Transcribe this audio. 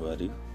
who?